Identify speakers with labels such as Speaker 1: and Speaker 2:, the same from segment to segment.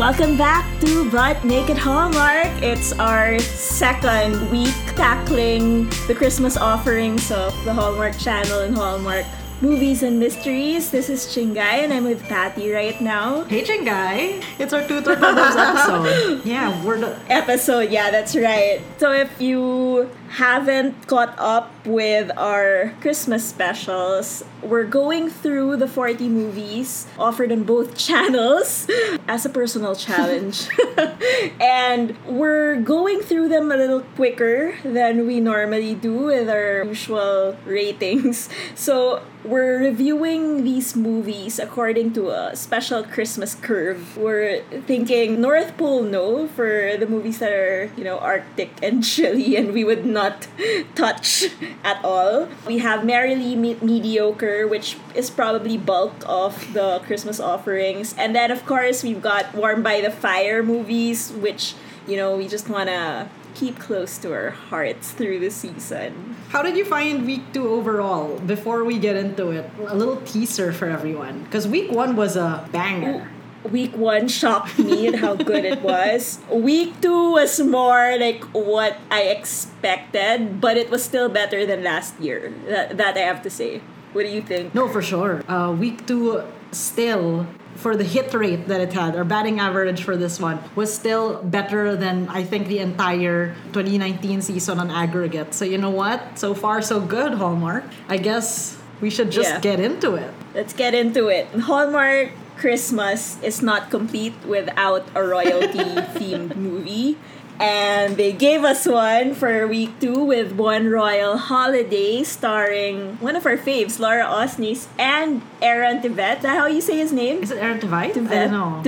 Speaker 1: Welcome back to But Naked Hallmark. It's our second week tackling the Christmas offerings of the Hallmark Channel and Hallmark Movies and Mysteries. This is Chingai and I'm with Patty right now.
Speaker 2: Hey, Chingai! It's our Two Tornadoes episode. Yeah, we're the.
Speaker 1: Episode, yeah, that's right. So if you haven't caught up with our Christmas specials, we're going through the 40 movies offered on both channels as a personal challenge. and we're going through them a little quicker than we normally do with our usual ratings. So we're reviewing these movies according to a special Christmas curve. We're thinking North Pole no for the movies that are, you know, Arctic and chilly and we would not touch at all. We have Merrily Me- Mediocre, which is probably bulk of the Christmas offerings. And then, of course, we've got Warm by the Fire movies, which, you know, we just want to keep close to our hearts through the season.
Speaker 2: How did you find week two overall? Before we get into it, a little teaser for everyone. Because week one was a banger.
Speaker 1: Week one shocked me at how good it was. Week two was more like what I expected, but it was still better than last year. That, that I have to say. What do you think?
Speaker 2: No, for sure. Uh, week two still for the hit rate that it had, or batting average for this one, was still better than I think the entire 2019 season on aggregate. So you know what? So far, so good, Hallmark. I guess we should just
Speaker 1: Yeah.
Speaker 2: get into it.
Speaker 1: Let's get into it. Hallmark Christmas is not complete without a royalty themed movie. And they gave us one for week two with One Royal Holiday starring one of our faves, Laura Osnes and Aaron Tveit. Is that how you say his name?
Speaker 2: Is it Aaron Tveit?
Speaker 1: Tveit.
Speaker 2: I don't know.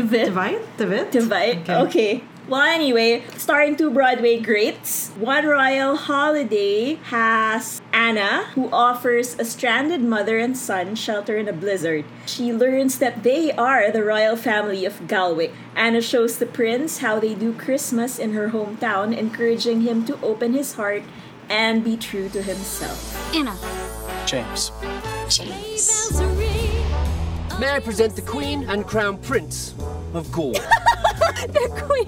Speaker 1: Tveit. Okay. Well, anyway, starring two Broadway greats, One Royal Holiday has Anna, who offers a stranded mother and son shelter in a blizzard. She learns that they are the royal family of Galwick. Anna shows the prince how they do Christmas in her hometown, encouraging him to open his heart and be true to himself.
Speaker 3: Anna.
Speaker 4: James.
Speaker 3: James.
Speaker 5: May I present the Queen and Crown Prince of Gaul?
Speaker 3: The queen.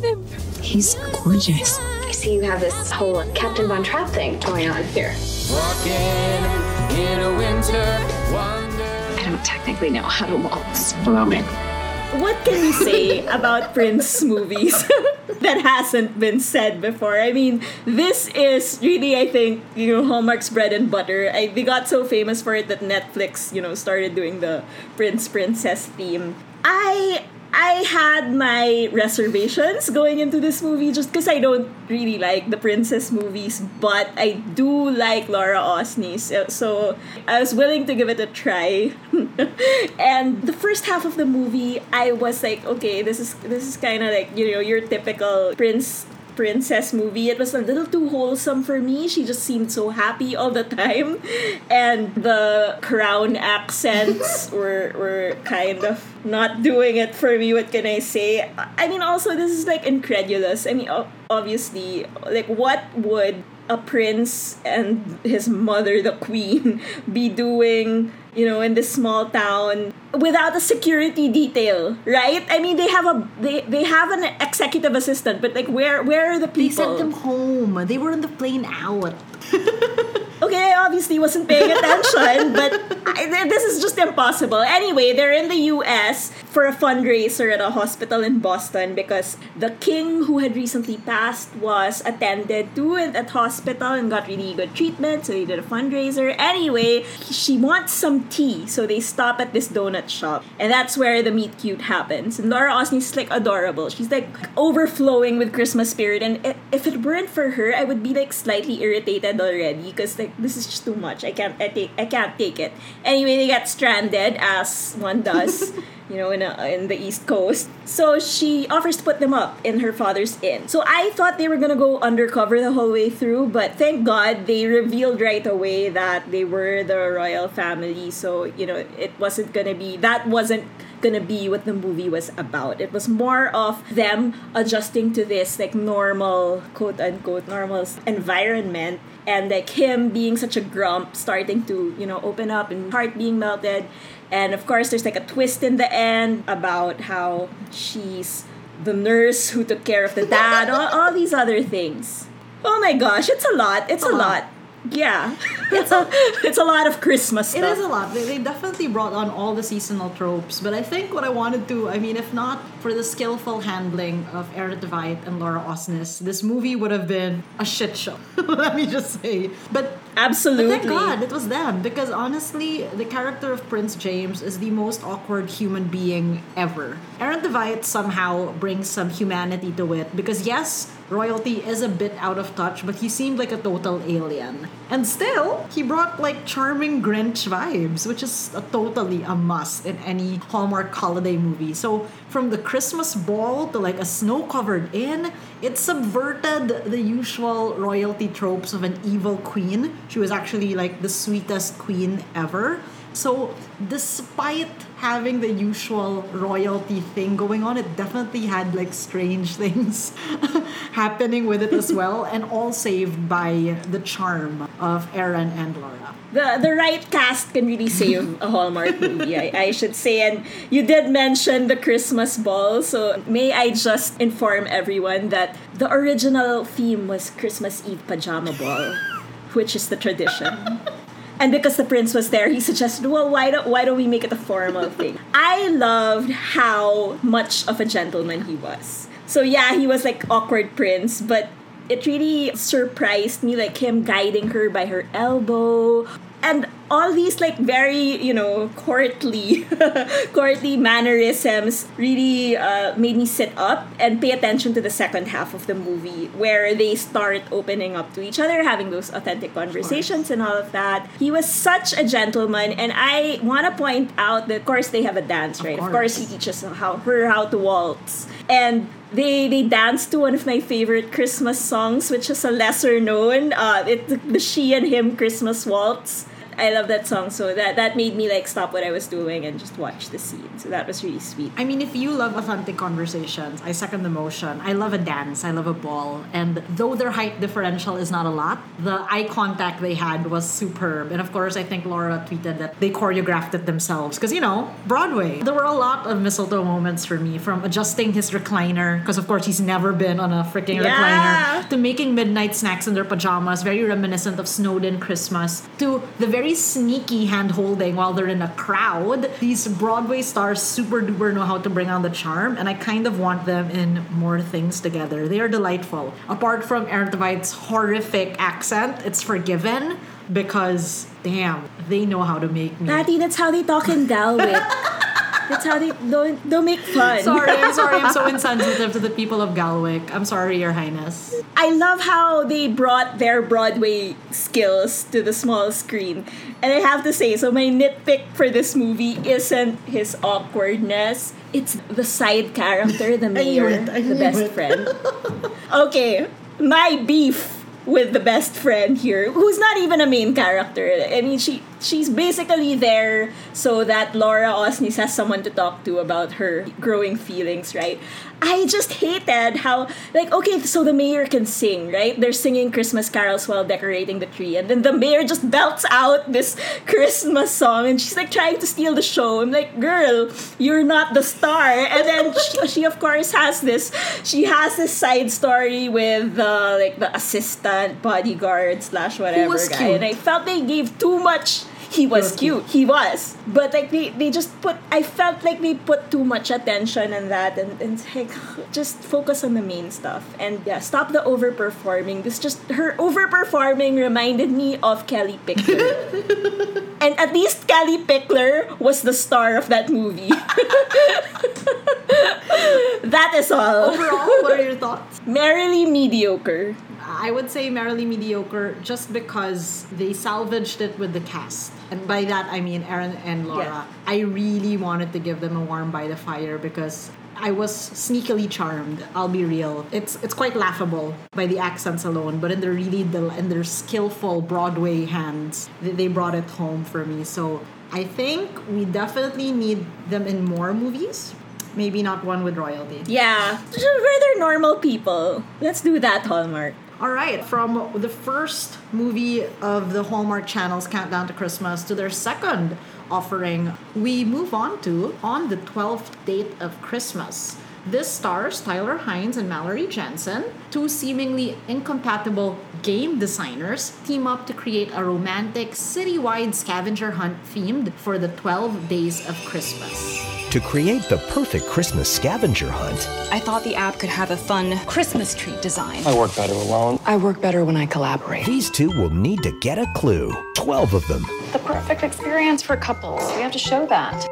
Speaker 3: The...
Speaker 6: He's gorgeous.
Speaker 7: I see you have this whole Captain Von Trapp thing going on here.
Speaker 5: Walking in a winter wonder.
Speaker 7: I don't technically know how to waltz.
Speaker 4: Allow me.
Speaker 1: What can we say about Prince movies that hasn't been said before? I mean, this is really, I think, you know, Hallmark's bread and butter. I, they got so famous for it that Netflix, you know, started doing the Prince Princess theme. I I had my reservations going into this movie just because I don't really like the princess movies, but I do like Laura Osnes, so- so I was willing to give it a try. and the first half of the movie, I was like, okay, this is this is kind of like you know your typical prince princess movie. It was a little too wholesome for me. She just seemed so happy all the time. And the crown accents were were kind of not doing it for me. What can I say? I mean also this is like incredulous. I mean obviously like what would a prince and his mother the queen be doing you know in this small town without a security detail right i mean they have a they, they have an executive assistant but like where where are the people?
Speaker 2: They sent them home. They were on the plane out.
Speaker 1: okay, I obviously wasn't paying attention, but I, this is just impossible. Anyway, they're in the US for a fundraiser at a hospital in Boston because the king who had recently passed was attended to at at hospital and got really good treatment, so they did a fundraiser. Anyway, she wants some tea, so they stop at this donut shop, and that's where the meet cute happens. And Laura Osnes is like adorable. She's like overflowing with Christmas spirit, and if it weren't for her, I would be like slightly irritated already because like this is just too much. I can't I take I can't take it. Anyway, they get stranded as one does. You know, in, a, in the East Coast. So she offers to put them up in her father's inn. So I thought they were gonna go undercover the whole way through, but thank God they revealed right away that they were the royal family. So, you know, it wasn't gonna be, that wasn't gonna be what the movie was about. It was more of them adjusting to this like normal quote unquote normal environment. And like him being such a grump starting to you know open up and heart being melted. And of course there's like a twist in the end about how she's the nurse who took care of the dad all, all these other things. Oh my gosh it's a lot. It's a,
Speaker 2: A lot.
Speaker 1: Yeah it's a it's a lot of christmas
Speaker 2: It
Speaker 1: stuff
Speaker 2: is a lot. They, they definitely brought on all the seasonal tropes, but I think what I wanted to, I mean, if not for the skillful handling of Aaron Tveit and Laura Osnes, this movie would have been a shit show. Let me just say. But
Speaker 1: absolutely
Speaker 2: Thank God it was them because honestly, the character of Prince James is the most awkward human being ever. Aaron Tveit somehow brings some humanity to it because yes, royalty is a bit out of touch, but he seemed like a total alien. And still, he brought like charming Grinch vibes, which is a totally a must in any Hallmark holiday movie. So from the Christmas ball to like a snow-covered inn, it subverted the usual royalty tropes of an evil queen. She was actually like the sweetest queen ever. So, despite having the usual royalty thing going on, it definitely had like strange things happening with it as well, and all saved by the charm of Aaron and Laura.
Speaker 1: the the right cast can really save a Hallmark movie, I, I should say. And you did mention the Christmas ball, so may I just inform everyone that the original theme was Christmas Eve pajama ball, which is the tradition. And because the prince was there, he suggested, "Well, why don't why don't we make it a formal thing?" I loved how much of a gentleman he was. So yeah, he was like awkward prince, but it really surprised me, like him guiding her by her elbow, and all these like very you know courtly, courtly mannerisms really uh, made me sit up and pay attention to the second half of the movie, where they start opening up to each other, having those authentic conversations and all of that. He was such a gentleman, and I want to point out that of course they have a dance, right? Of course, he teaches how her how to waltz, and they they danced to one of my favorite Christmas songs, which is a lesser known. Uh, it the She and Him Christmas Waltz. I love that song, so that that made me like stop what I was doing and just watch the scene. So that was really sweet.
Speaker 2: I mean, if you love authentic conversations, I second the motion. I love a dance, I love a ball, and though their height differential is not a lot, the eye contact they had was superb. And of course, I think Laura tweeted that they choreographed it themselves because you know Broadway. There were a lot of mistletoe moments for me, from adjusting his recliner because of course he's never been on a freaking
Speaker 1: Yeah.
Speaker 2: recliner, to making midnight snacks in their pajamas, very reminiscent of Snowed Inn Christmas, to the very sneaky hand holding while they're in a crowd. These Broadway stars super duper know how to bring on the charm, and I kind of want them in more things together. They are delightful. Apart from Aaron Tveit's horrific accent, it's forgiven because damn, they know how to make me.
Speaker 1: Patty, that's how they talk in Galwick. that's how they don't don't make fun.
Speaker 2: Sorry, I'm sorry. I'm so insensitive to the people of Galwick. I'm sorry, Your Highness.
Speaker 1: I love how they brought their Broadway skills to the small screen. And I have to say, so my nitpick for this movie isn't his awkwardness. It's the side character, the
Speaker 2: knew
Speaker 1: mayor,
Speaker 2: it, I
Speaker 1: the best
Speaker 2: it.
Speaker 1: friend. Okay, my beef with the best friend here, who's not even a main character. I mean, she she's basically there so that Laura Osnes has someone to talk to about her growing feelings, right? I just hated how like okay, so the mayor can sing, right? They're singing Christmas carols while decorating the tree, and then the mayor just belts out this Christmas song, and she's like trying to steal the show. I'm like, girl, you're not the star. And then she, she of course has this, she has this side story with uh, like the assistant bodyguard slash whatever guy,
Speaker 2: cute.
Speaker 1: and I felt they gave too much. He was cute. He was. But like they, they just put I felt like they put too much attention on that and, and like just focus on the main stuff. And yeah, stop the overperforming. This just her overperforming reminded me of Kellie Pickler. and at least Kellie Pickler was the star of that movie. that is all.
Speaker 2: Overall, what are your thoughts?
Speaker 1: Merrily mediocre.
Speaker 2: I would say merrily mediocre just because they salvaged it with the cast. And by that I mean Aaron and Laura.
Speaker 1: Yeah.
Speaker 2: I really wanted to give them a warm by the fire because I was sneakily charmed. I'll be real. It's it's quite laughable by the accents alone, but in their really del- in their skillful Broadway hands, they, they brought it home for me. So I think we definitely need them in more movies. Maybe not one with royalty.
Speaker 1: Yeah, rather normal people. Let's do that, Hallmark.
Speaker 2: All right, from the first movie of the Hallmark Channel's Countdown to Christmas to their second offering, we move on to On the 12th Date of Christmas. This stars Tyler Hynes and Mallory Jansen, two seemingly incompatible game designers, team up to create a romantic citywide scavenger hunt themed for the 12 days of Christmas.
Speaker 4: To create the perfect Christmas scavenger hunt,
Speaker 8: I thought the app could have a fun Christmas tree design.
Speaker 5: I work better alone.
Speaker 7: I work better when I collaborate.
Speaker 4: these two will need to get a clue. 12 of them.
Speaker 7: The perfect experience for couples. We have to show that.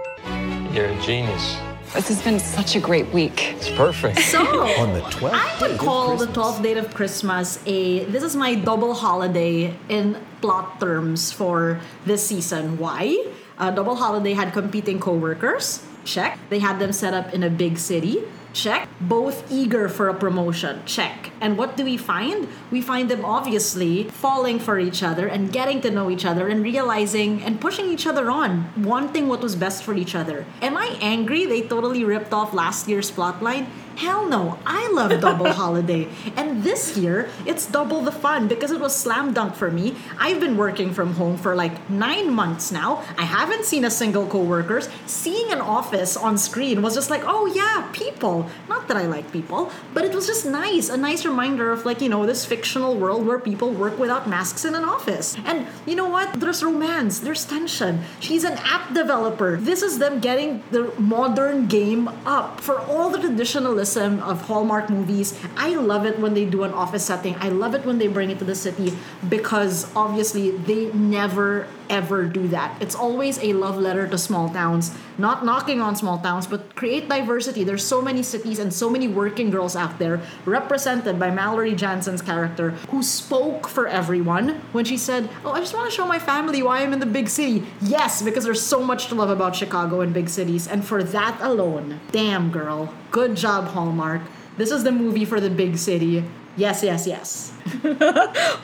Speaker 9: You're a genius.
Speaker 7: This has been such a great week.
Speaker 9: It's perfect.
Speaker 2: So,
Speaker 4: On the 12th
Speaker 2: I would call the 12th date of Christmas a this is my double holiday in plot terms for this season. Why? Uh, double holiday had competing co-workers. Check. They had them set up in a big city. Check. Both eager for a promotion. Check. And what do we find? We find them obviously falling for each other and getting to know each other and realizing and pushing each other on, wanting what was best for each other. Am I angry they totally ripped off last year's plotline? Hell no, I love Double Holiday. And this year, it's double the fun because it was slam dunk for me. I've been working from home for like nine months now. I haven't seen a single coworkers. Seeing an office on screen was just like, oh yeah, people. Not that I like people, but it was just nice. A nice reminder of like, you know, this fictional world where people work without masks in an office. And you know what? There's romance, there's tension. She's an app developer. This is them getting the modern game up for all the traditionalism of Hallmark movies. I love it when they do an office setting. I love it when they bring it to the city because obviously they never ever do that. It's always a love letter to small towns. Not knocking on small towns, but create diversity. There's so many cities and so many working girls out there represented by Mallory Jansen's character who spoke for everyone when she said, "Oh, I just want to show my family why I'm in the big city." Yes, because there's so much to love about Chicago and big cities, and for that alone, damn girl, good job Hallmark. This is the movie for the big city. Yes, yes, yes.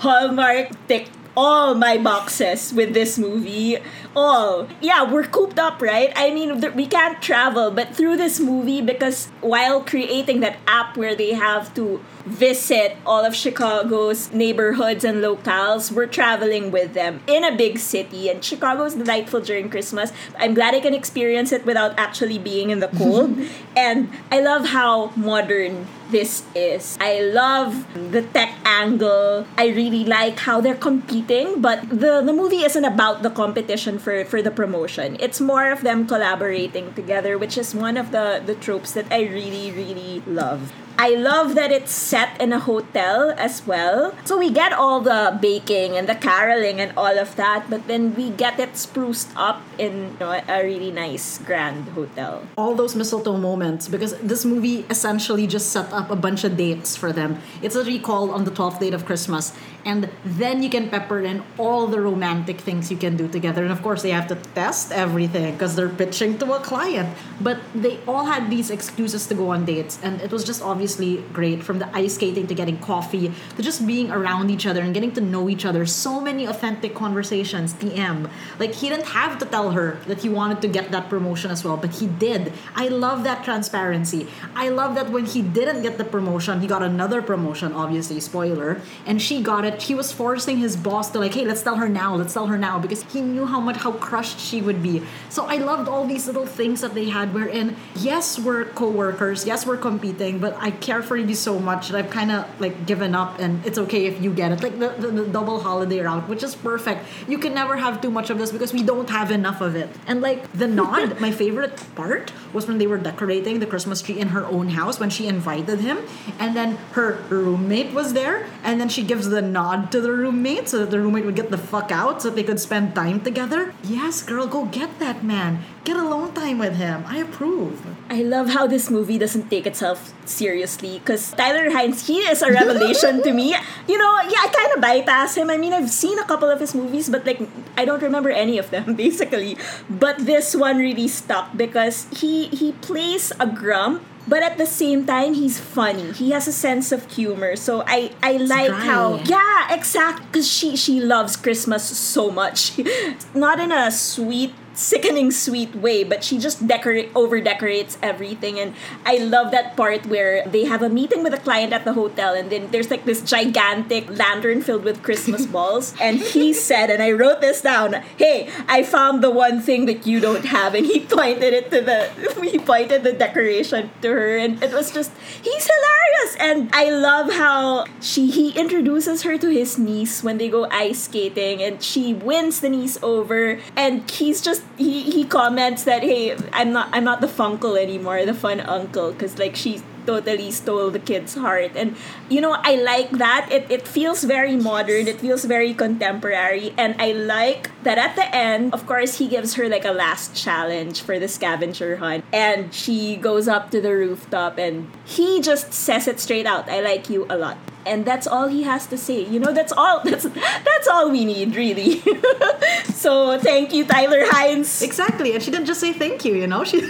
Speaker 1: Hallmark ticked all my boxes with this movie. All. Yeah, we're cooped up, right? I mean, th- we can't travel, but through this movie, because while creating that app where they have to visit all of Chicago's neighborhoods and locales, we're traveling with them in a big city. And Chicago's delightful during Christmas. I'm glad I can experience it without actually being in the cold. and I love how modern this is. I love the tech angle. I really like how they're competing, but the, the movie isn't about the competition for, for the promotion. It's more of them collaborating together, which is one of the, the tropes that I really, really love. I love that it's set in a hotel as well. So we get all the baking and the caroling and all of that, but then we get it spruced up in you know, a really nice grand hotel.
Speaker 2: all those mistletoe moments because this movie essentially just set up a bunch of dates for them. It's a recall on the 12th date of Christmas. And then you can pepper in all the romantic things you can do together. And of course, they have to test everything because they're pitching to a client. But they all had these excuses to go on dates. And it was just obviously great from the ice skating to getting coffee to just being around each other and getting to know each other. So many authentic conversations, DM. Like, he didn't have to tell her that he wanted to get that promotion as well, but he did. I love that transparency. I love that when he didn't get the promotion, he got another promotion, obviously, spoiler, and she got it. He was forcing his boss to, like, hey, let's tell her now, let's tell her now, because he knew how much, how crushed she would be. So I loved all these little things that they had wherein, yes, we're co workers, yes, we're competing, but I care for you so much that I've kind of, like, given up, and it's okay if you get it. Like, the, the, the double holiday route, which is perfect. You can never have too much of this because we don't have enough of it. And, like, the nod, my favorite part was when they were decorating the Christmas tree in her own house when she invited him, and then her roommate was there, and then she gives the nod to the roommate so that the roommate would get the fuck out so that they could spend time together. Yes, girl, go get that man. Get alone time with him. I approve.
Speaker 1: I love how this movie doesn't take itself seriously because Tyler Hynes, he is a revelation to me. You know, yeah, I kind of bypass him. I mean, I've seen a couple of his movies, but like, I don't remember any of them basically. But this one really stuck because he he plays a grump. But at the same time, he's funny. He has a sense of humor. So I, I like
Speaker 2: dry.
Speaker 1: how yeah, exact. Because she she loves Christmas so much, not in a sweet sickening sweet way, but she just decorate over decorates everything. And I love that part where they have a meeting with a client at the hotel, and then there's like this gigantic lantern filled with Christmas balls. And he said, and I wrote this down, "Hey, I found the one thing that you don't have," and he pointed it to the he pointed the decoration to her, and it was just he's hilarious. And I love how she he introduces her to his niece when they go ice skating, and she wins the niece over, and he's just he he comments that hey, I'm not I'm not the funkle anymore, the fun uncle, because like she totally stole the kid's heart. And you know i like that. It, it feels very modern. It feels very contemporary. And i like that at the end of course he gives her like a last challenge for the scavenger hunt. And she goes up to the rooftop and he just says it straight out i like you a lot and that's all he has to say you know that's all that's that's all we need really so thank you tyler hynes
Speaker 2: Exactly, and she didn't just say thank you. You know, she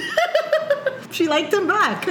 Speaker 2: she liked him back.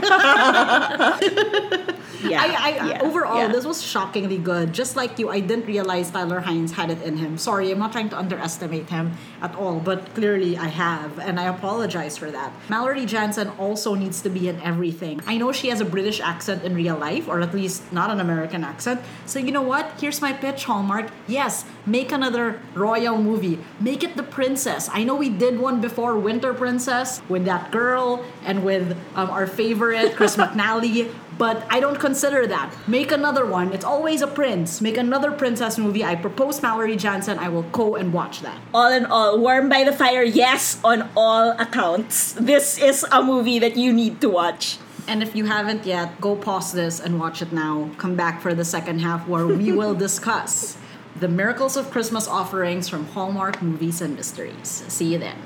Speaker 1: Yeah,
Speaker 2: I, I,
Speaker 1: yeah,
Speaker 2: overall,
Speaker 1: yeah.
Speaker 2: this was shockingly good. Just like you, I didn't realize Tyler Hynes had it in him. Sorry, I'm not trying to underestimate him at all, but clearly I have, and I apologize for that. Mallory Jansen also needs to be in everything. I know she has a British accent in real life, or at least not an American accent. So you know what? Here's my pitch, Hallmark. Yes, make another royal movie. Make it The Princess. I know we did one before, Winter Princess, with that girl and with um, our favorite Chris McNally. But I don't consider that. Make another one. It's always a prince. Make another princess movie. I propose Mallory Jansen. I will go and watch that.
Speaker 1: all in all, Warm by the Fire, yes, on all accounts. This is a movie that you need to watch.
Speaker 2: And if you haven't yet, go pause this and watch it now. Come back for the second half where we will discuss the miracles of Christmas offerings from Hallmark Movies and Mysteries. See you then.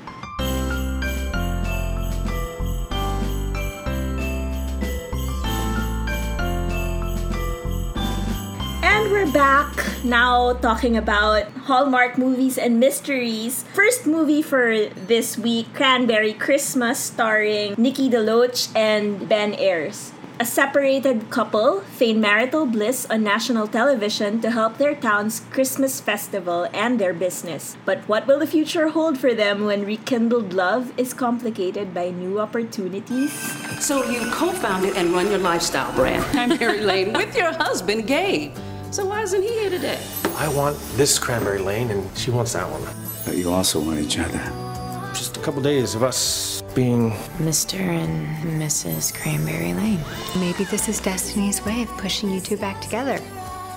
Speaker 1: Back now talking about Hallmark movies and mysteries. First movie for this week Cranberry Christmas, starring Nikki DeLoach and Ben Ayres. A separated couple feign marital bliss on national television to help their town's Christmas festival and their business. But what will the future hold for them when rekindled love is complicated by new opportunities?
Speaker 10: So you co-founded and run your lifestyle brand, Cranberry Lane, with your husband, Gabe. So why isn't he here today?
Speaker 11: I want this cranberry lane, and she wants that one.
Speaker 12: But you also want each other.
Speaker 11: Just a couple days of us being.
Speaker 6: Mr. and Mrs. Cranberry Lane.
Speaker 3: Maybe this is destiny's way of pushing you two back together.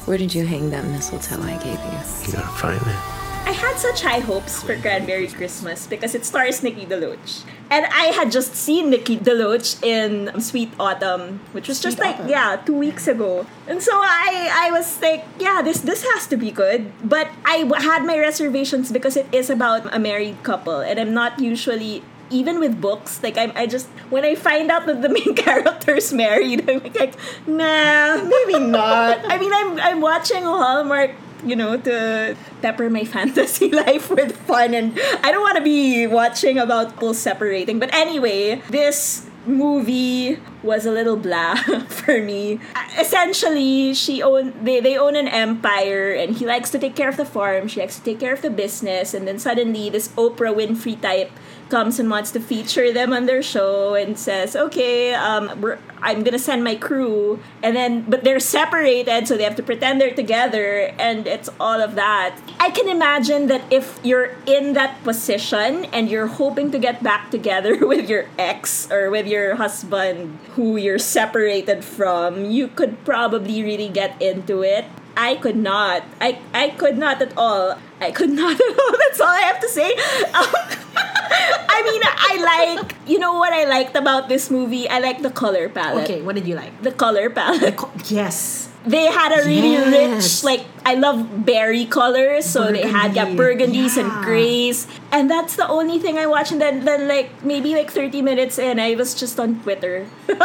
Speaker 6: Where did you hang that mistletoe I gave you?
Speaker 11: You gotta find it.
Speaker 1: I had such high hopes for Cranberry Christmas because it stars Nikki DeLoach. And I had just seen Nikki DeLoach in Sweet Autumn, which was just
Speaker 2: Sweet
Speaker 1: like,
Speaker 2: Autumn.
Speaker 1: yeah, two weeks ago. And so I, I was like, yeah, this, this has to be good. But I had my reservations because it is about a married couple. And I'm not usually even with books, like I, I just when I find out that the main character's married, I'm like, nah, maybe not. I mean, I'm I'm watching a Hallmark, you know, to pepper my fantasy life with fun, and I don't want to be watching about people separating. But anyway, this movie was a little blah for me. Essentially, she own they, they own an empire and he likes to take care of the farm, she likes to take care of the business, and then suddenly this Oprah Winfrey type comes and wants to feature them on their show and says, "Okay, um, I'm gonna send my crew," and then but they're separated, so they have to pretend they're together, and it's all of that. I can imagine that if you're in that position and you're hoping to get back together with your ex or with your husband who you're separated from, you could probably really get into it. I could not. I I could not at all. I could not at all. That's all I have to say. Um, I mean, I like, you know what I liked about this movie? I like the color palette.
Speaker 2: Okay, what did you like?
Speaker 1: The color palette.
Speaker 2: Yes.
Speaker 1: They had a really
Speaker 2: Yes.
Speaker 1: rich, like, I love berry colors. So they had yeah,
Speaker 2: Burgundy,
Speaker 1: burgundies and grays. And that's the only thing I watched. And then, then like, maybe like 30 minutes in, I was just on Twitter. and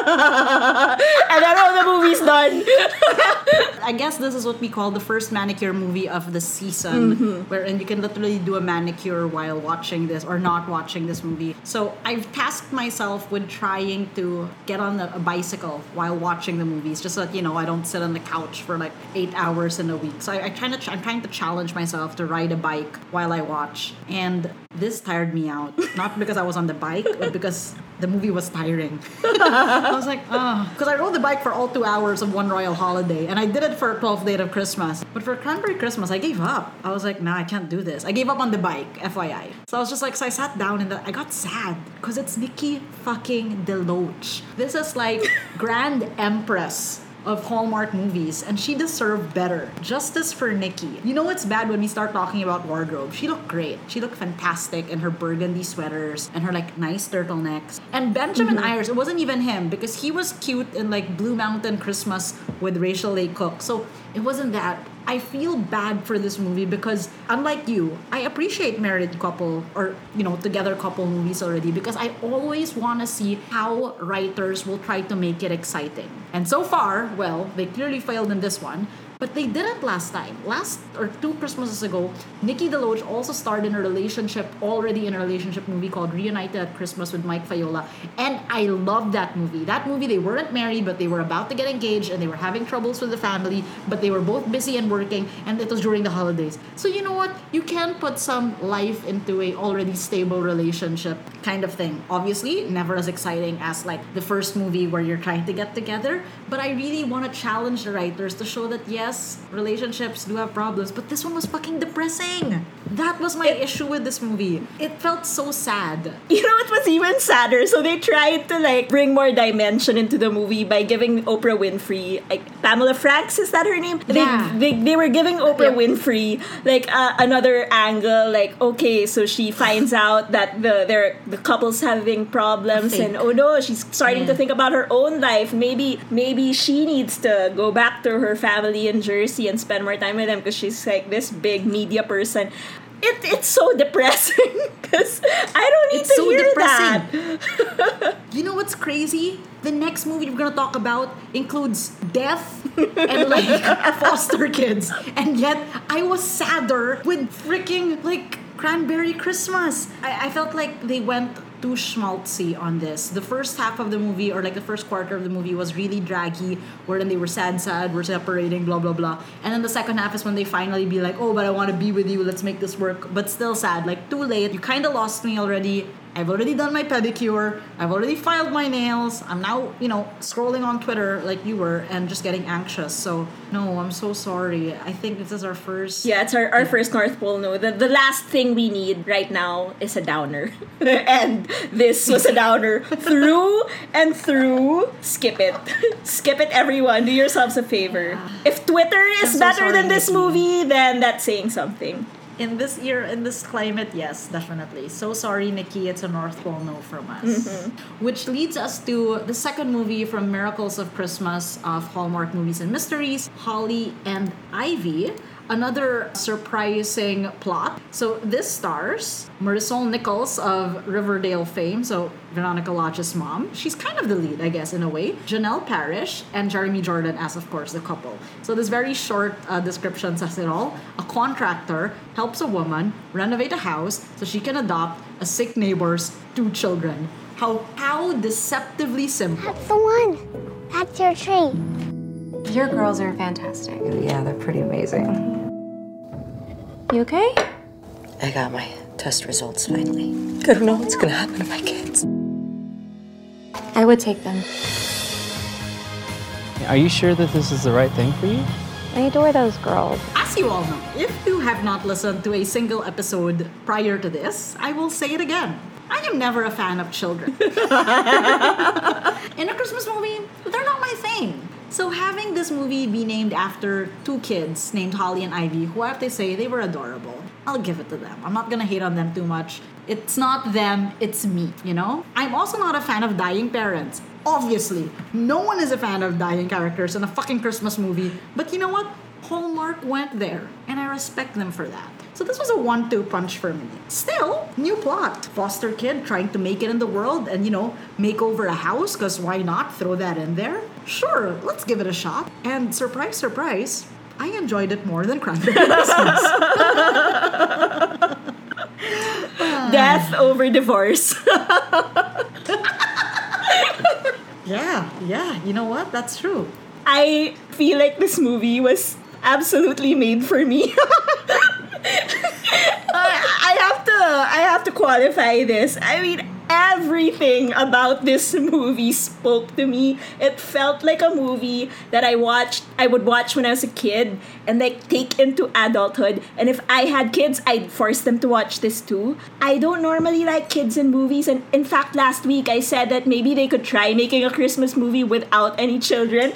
Speaker 1: then all the movie's done.
Speaker 2: I guess this is what we call the first manicure movie of the season,
Speaker 1: Mm-hmm.
Speaker 2: wherein you can literally do a manicure while watching this or not watching this movie. So I've tasked myself with trying to get on a, a bicycle while watching the movies, just so that you know I don't sit on the couch for like eight hours in a week. So I, I trying to I'm trying to challenge myself to ride a bike while I watch, and this tired me out. Not because I was on the bike, but because the movie was tiring. I was like, oh. Because I rode the bike for all two hours of one royal holiday, and I did it for 12th day of Christmas. But for Cranberry Christmas, I gave up. I was like, nah, I can't do this. I gave up on the bike, FYI. So I was just like, so I sat down and I got sad because it's Nikki fucking Deloach. This is like Grand Empress of Hallmark movies, and she deserved better. Justice for Nikki. You know it's bad when we start talking about wardrobe. She looked great. She looked fantastic in her burgundy sweaters and her like nice turtlenecks. And Benjamin
Speaker 1: Mm-hmm.
Speaker 2: Ayres, it wasn't even him because he was cute in like Blue Mountain Christmas with Rachel Leigh Cook. So it wasn't that. I feel bad for this movie because unlike you, I appreciate married couple or you know together couple movies already because I always want to see how writers will try to make it exciting. And so far, well, they clearly failed in this one. But they didn't last time. Last or two Christmases ago, Nikki DeLoach also starred in a relationship, already in a relationship movie called Reunited at Christmas with Mike Faiola. And I loved that movie. That movie, they weren't married, but they were about to get engaged and they were having troubles with the family, but they were both busy and working, and it was during the holidays. So you know what? You can put some life into a already stable relationship kind of thing. Obviously, never as exciting as like the first movie where you're trying to get together, but I really want to challenge the writers to show that yes, relationships do have problems, but this one was fucking depressing. That was my issue with this movie. It felt so sad.
Speaker 1: You know, it was even sadder. So they tried to like bring more dimension into the movie by giving Oprah Winfrey, like Pamela Franks, is that her name?
Speaker 2: Yeah.
Speaker 1: They, they, they were giving Oprah
Speaker 2: Yep.
Speaker 1: Winfrey like uh, another angle. Like, okay, so she finds out that the their the couple's having problems, and oh no, she's starting to think about her own life. Maybe maybe she needs to go back to her family in Jersey and spend more time with them because she's like this big media person. It, it's so depressing because I don't need
Speaker 2: It's
Speaker 1: to
Speaker 2: so
Speaker 1: hear
Speaker 2: depressing.
Speaker 1: that.
Speaker 2: You know what's crazy? The next movie we're gonna talk about includes death and like foster kids. And yet I was sadder with freaking like Cranberry Christmas. I, I felt like they went too schmaltzy on this. The first half of the movie, or like the first quarter of the movie, was really draggy, wherein they were sad, sad, we're separating, blah, blah, blah. And then the second half is when they finally be like, oh, but I want to be with you, let's make this work. But still sad, like too late. You kind of lost me already. I've already done my pedicure. I've already filed my nails. I'm now, you know, scrolling on Twitter like you were and just getting anxious. So, no, I'm so sorry. I think this is our first.
Speaker 1: Yeah, it's our, our first North Pole no. The, the last thing we need right now is a downer. and this was a downer through and through. Skip it. Skip it, everyone. Do yourselves a favor. If Twitter is
Speaker 2: so
Speaker 1: better than this movie, then that's saying something.
Speaker 2: In this year, in this climate, yes, definitely. So sorry, Nikki. It's a North Pole no from us. Mm-hmm. Which leads us to the second movie from Miracles of Christmas of Hallmark Movies and Mysteries, Holly and Ivy. Another surprising plot. So this stars Marisol Nichols of Riverdale fame, so Veronica Lodge's mom. She's kind of the lead, I guess, in a way. Janelle Parrish and Jeremy Jordan as, of course, the couple. So this very short uh, description says it all. A contractor helps a woman renovate a house so she can adopt a sick neighbor's two children. How how deceptively simple.
Speaker 13: That's the one. That's your tree.
Speaker 3: Your girls are fantastic.
Speaker 6: Yeah, they're pretty amazing.
Speaker 3: You okay?
Speaker 6: I got my test results finally. I don't know what's gonna happen to my kids.
Speaker 3: I would take them.
Speaker 14: Are you sure that this is the right thing for you?
Speaker 3: I adore those girls.
Speaker 2: As you all know, if you have not listened to a single episode prior to this, I will say it again. I am never a fan of children. In a Christmas movie, they're not my thing. So having this movie be named after two kids named Holly and Ivy, who I have to say they were adorable. I'll give it to them. I'm not gonna hate on them too much. It's not them, it's me, you know? I'm also not a fan of dying parents. Obviously, no one is a fan of dying characters in a fucking Christmas movie. But you know what? Hallmark went there, and I respect them for that. So this was a one-two punch for me. Still, new plot. Foster kid trying to make it in the world and, you know, make over a house, because why not throw that in there? Sure, let's give it a shot. And surprise, surprise, I enjoyed it more than Cranberry Christmas.
Speaker 1: Death over divorce.
Speaker 2: yeah, yeah, you know what? That's true.
Speaker 1: I feel like this movie was absolutely made for me. I have to I have to qualify this. I mean everything about this movie spoke to me. It felt like a movie that I watched I would watch when I was a kid and like take into adulthood. And if I had kids, I'd force them to watch this too. I don't normally like kids in movies and in fact last week I said that maybe they could try making a Christmas movie without any children.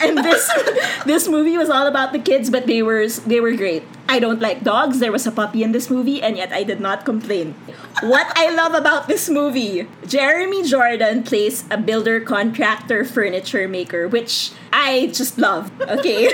Speaker 1: And this this movie was all about the kids, but they were they were great. I don't like dogs. There was a puppy in this movie, and yet I did not complain. What I love about this movie, Jeremy Jordan plays a builder, contractor, furniture maker, which I just love. Okay,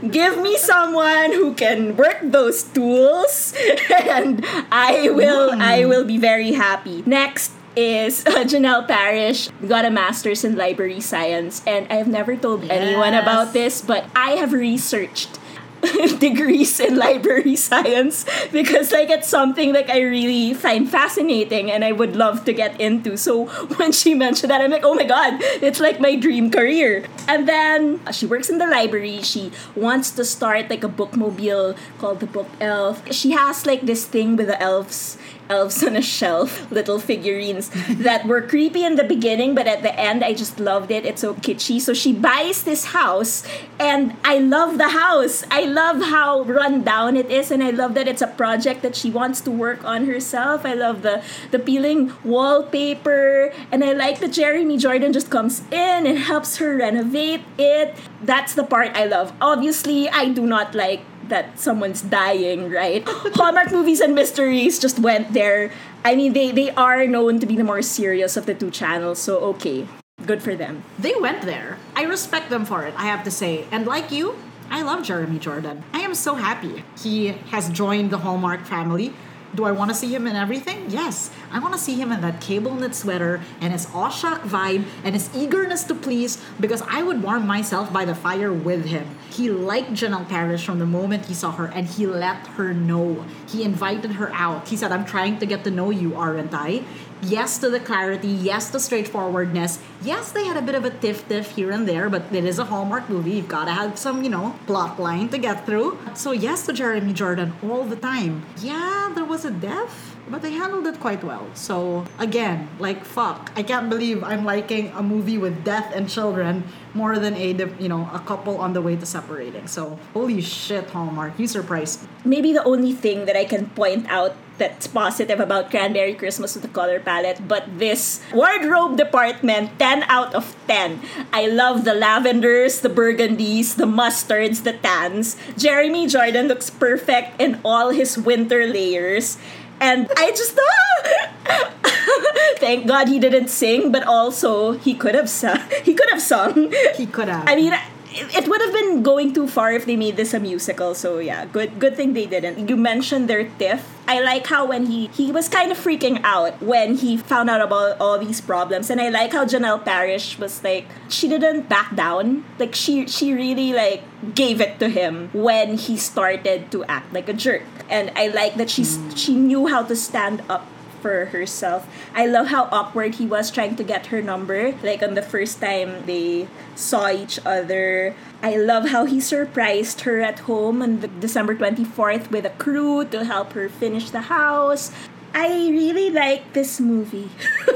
Speaker 1: give me someone who can work those tools, and I will I will be very happy. Next is uh, Janelle Parrish got a master's in library science, and I have never told anyone about this, but I have researched degrees in library science because like it's something like I really find fascinating and I would love to get into. So when she mentioned that, I'm like, oh my god, it's like my dream career. And then uh, she works in the library. She wants to start like a bookmobile called the Book Elf. She has like this thing with the elves elves on a shelf, little figurines that were creepy in the beginning, but at the end, I just loved it. It's so kitschy. So she buys this house, and I love the house. I love how run down it is, and I love that it's a project that she wants to work on herself. I love the the peeling wallpaper, and I like that Jeremy Jordan just comes in and helps her renovate it. That's the part I love. Obviously, I do not like that someone's dying, right? Hallmark movies and mysteries just went there. I mean, they, they are known to be the more serious of the two channels, so okay. Good for them.
Speaker 2: They went there. I respect them for it, I have to say. And like you, I love Jeremy Jordan. I am so happy he has joined the Hallmark family. Do I want to see him in everything? Yes. I want to see him in that cable knit sweater and his Oshak vibe and his eagerness to please because I would warm myself by the fire with him. He liked Janelle Parrish from the moment he saw her and he let her know. He invited her out. He said, I'm trying to get to know you, aren't I? Yes to the clarity, yes to straightforwardness. Yes, they had a bit of a tiff tiff here and there, but it is a Hallmark movie. You've got to have some, you know, plot line to get through. So, yes to Jeremy Jordan all the time. Yeah, there was a death, but they handled it quite well. So, again, like, fuck. I can't believe I'm liking a movie with death and children more than a, you know, a couple on the way to separating. So, holy shit, Hallmark. You surprised.
Speaker 1: Maybe the only thing that I can point out that's positive about Cranberry Christmas with the color palette, but this wardrobe department, 10 out of 10. I love the lavenders, the burgundies, the mustards, the tans. Jeremy Jordan looks perfect in all his winter layers. And I just thought thank God he didn't sing, but also he could have sung. He could have sung.
Speaker 2: He could have.
Speaker 1: I mean, it, would have been going too far if they made this a musical. So yeah, good good thing they didn't. You mentioned their tiff. I like how when he he was kind of freaking out when he found out about all these problems, and I like how Janelle Parrish was like she didn't back down. Like she she really like gave it to him when he started to act like a jerk, and I like that she's she knew how to stand up for herself. I love how awkward he was trying to get her number, like on the first time they saw each other. I love how he surprised her at home on the December 24th with a crew to help her finish the house. I really like this movie.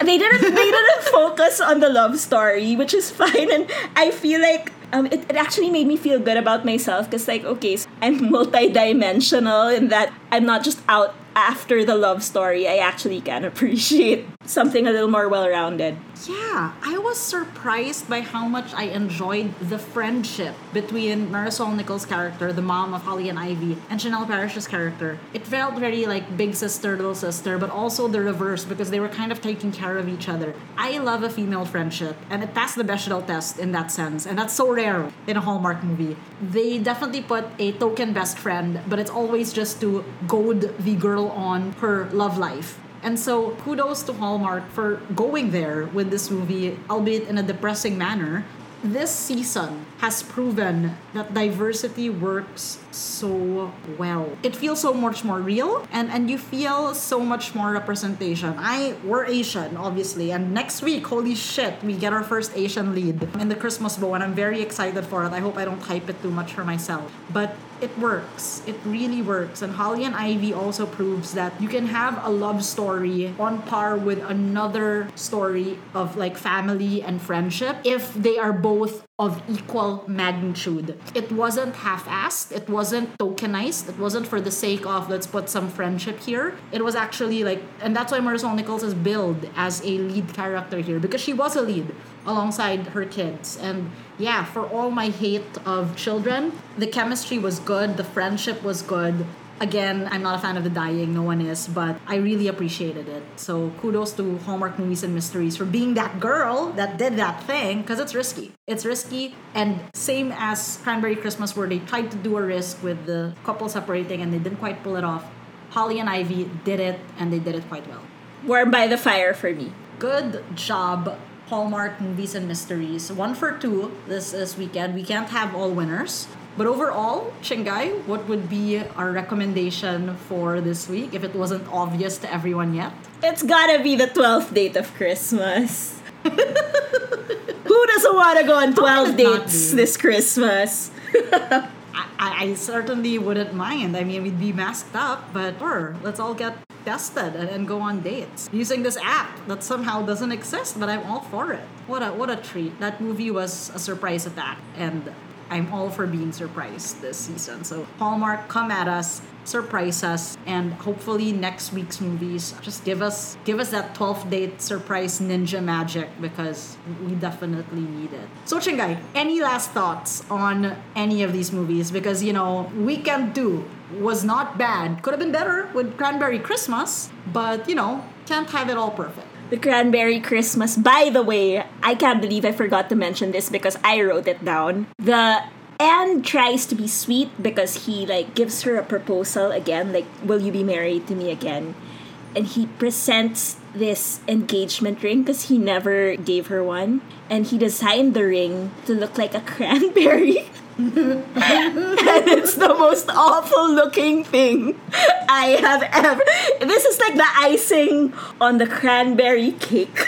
Speaker 1: they didn't they didn't focus on the love story, which is fine and I feel like um, it, it actually made me feel good about myself because like okay so i'm multi-dimensional in that i'm not just out after the love story i actually can appreciate something a little more well-rounded
Speaker 2: Yeah, I was surprised by how much I enjoyed the friendship between Marisol Nichols' character, the mom of Holly and Ivy, and Janelle Parrish's character. It felt very like big sister, little sister, but also the reverse because they were kind of taking care of each other. I love a female friendship, and it passed the Bechdel test in that sense, and that's so rare in a Hallmark movie. They definitely put a token best friend, but it's always just to goad the girl on her love life. And so, kudos to Hallmark for going there with this movie, albeit in a depressing manner. This season has proven that diversity works so well. It feels so much more real and, and you feel so much more representation. I we're Asian, obviously, and next week, holy shit, we get our first Asian lead in the Christmas bow, and I'm very excited for it. I hope I don't hype it too much for myself. But it works. It really works. And Holly and Ivy also proves that you can have a love story on par with another story of like family and friendship if they are both of equal magnitude. It wasn't half-assed, it wasn't tokenized, it wasn't for the sake of let's put some friendship here. It was actually like and that's why Marisol Nichols is billed as a lead character here because she was a lead alongside her kids. And yeah, for all my hate of children, the chemistry was good, the friendship was good. Again, I'm not a fan of the dying, no one is, but I really appreciated it. So kudos to Hallmark Movies and Mysteries for being that girl that did that thing, because it's risky. It's risky, and same as Cranberry Christmas, where they tried to do a risk with the couple separating and they didn't quite pull it off. Holly and Ivy did it, and they did it quite well.
Speaker 1: Warm by the fire for me.
Speaker 2: Good job, Hallmark Movies and Mysteries. One for two this, this weekend. We can't have all winners. But overall, Chingai, what would be our recommendation for this week if it wasn't obvious to everyone yet?
Speaker 1: It's gotta be the 12th date of Christmas. Who doesn't want to go on 12 dates this Christmas?
Speaker 2: I, I certainly wouldn't mind. I mean, we'd be masked up, but sure, let's all get tested and, and go on dates using this app that somehow doesn't exist, but I'm all for it. What a what a treat! That movie was a surprise attack, and I'm all for being surprised this season. So Hallmark, come at us, surprise us, and hopefully next week's movies just give us give us that 12th date surprise ninja magic because we definitely need it. So Chingai, any last thoughts on any of these movies? Because you know, Weekend 2 was not bad. Could have been better with Cranberry Christmas, but you know, can't have it all perfect.
Speaker 1: The Cranberry Christmas. By the way, I can't believe I forgot to mention this because I wrote it down. The Anne tries to be sweet because he like gives her a proposal again, like, will you be married to me again? And he presents this engagement ring because he never gave her one. And he designed the ring to look like a cranberry. And it's the most awful looking thing I have ever. This is like the icing on the cranberry cake.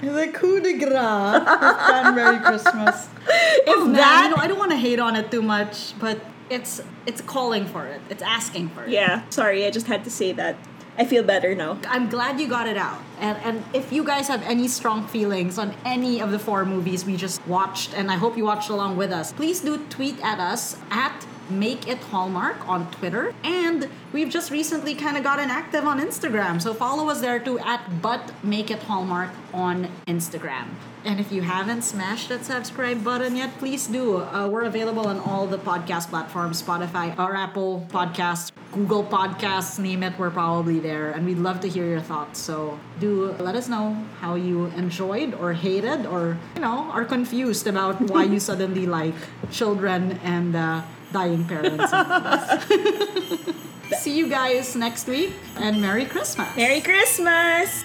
Speaker 2: the coup de grace cranberry Christmas.
Speaker 1: If
Speaker 2: oh, man,
Speaker 1: that-
Speaker 2: you know, I don't want to hate on it too much, but it's it's calling for it. It's asking for it.
Speaker 1: Yeah, sorry, I just had to say that. I feel better now.
Speaker 2: I'm glad you got it out. And and if you guys have any strong feelings on any of the four movies we just watched, and I hope you watched along with us, please do tweet at us at Make It Hallmark on Twitter. And we've just recently kind of gotten active on Instagram. So follow us there too at But Make It Hallmark on Instagram. And if you haven't smashed that subscribe button yet, please do. Uh, we're available on all the podcast platforms Spotify, or Apple Podcasts, Google Podcasts, name it, we're probably there. And we'd love to hear your thoughts. So do let us know how you enjoyed or hated or, you know, are confused about why you suddenly like children and uh, dying parents. See you guys next week and Merry Christmas.
Speaker 1: Merry Christmas!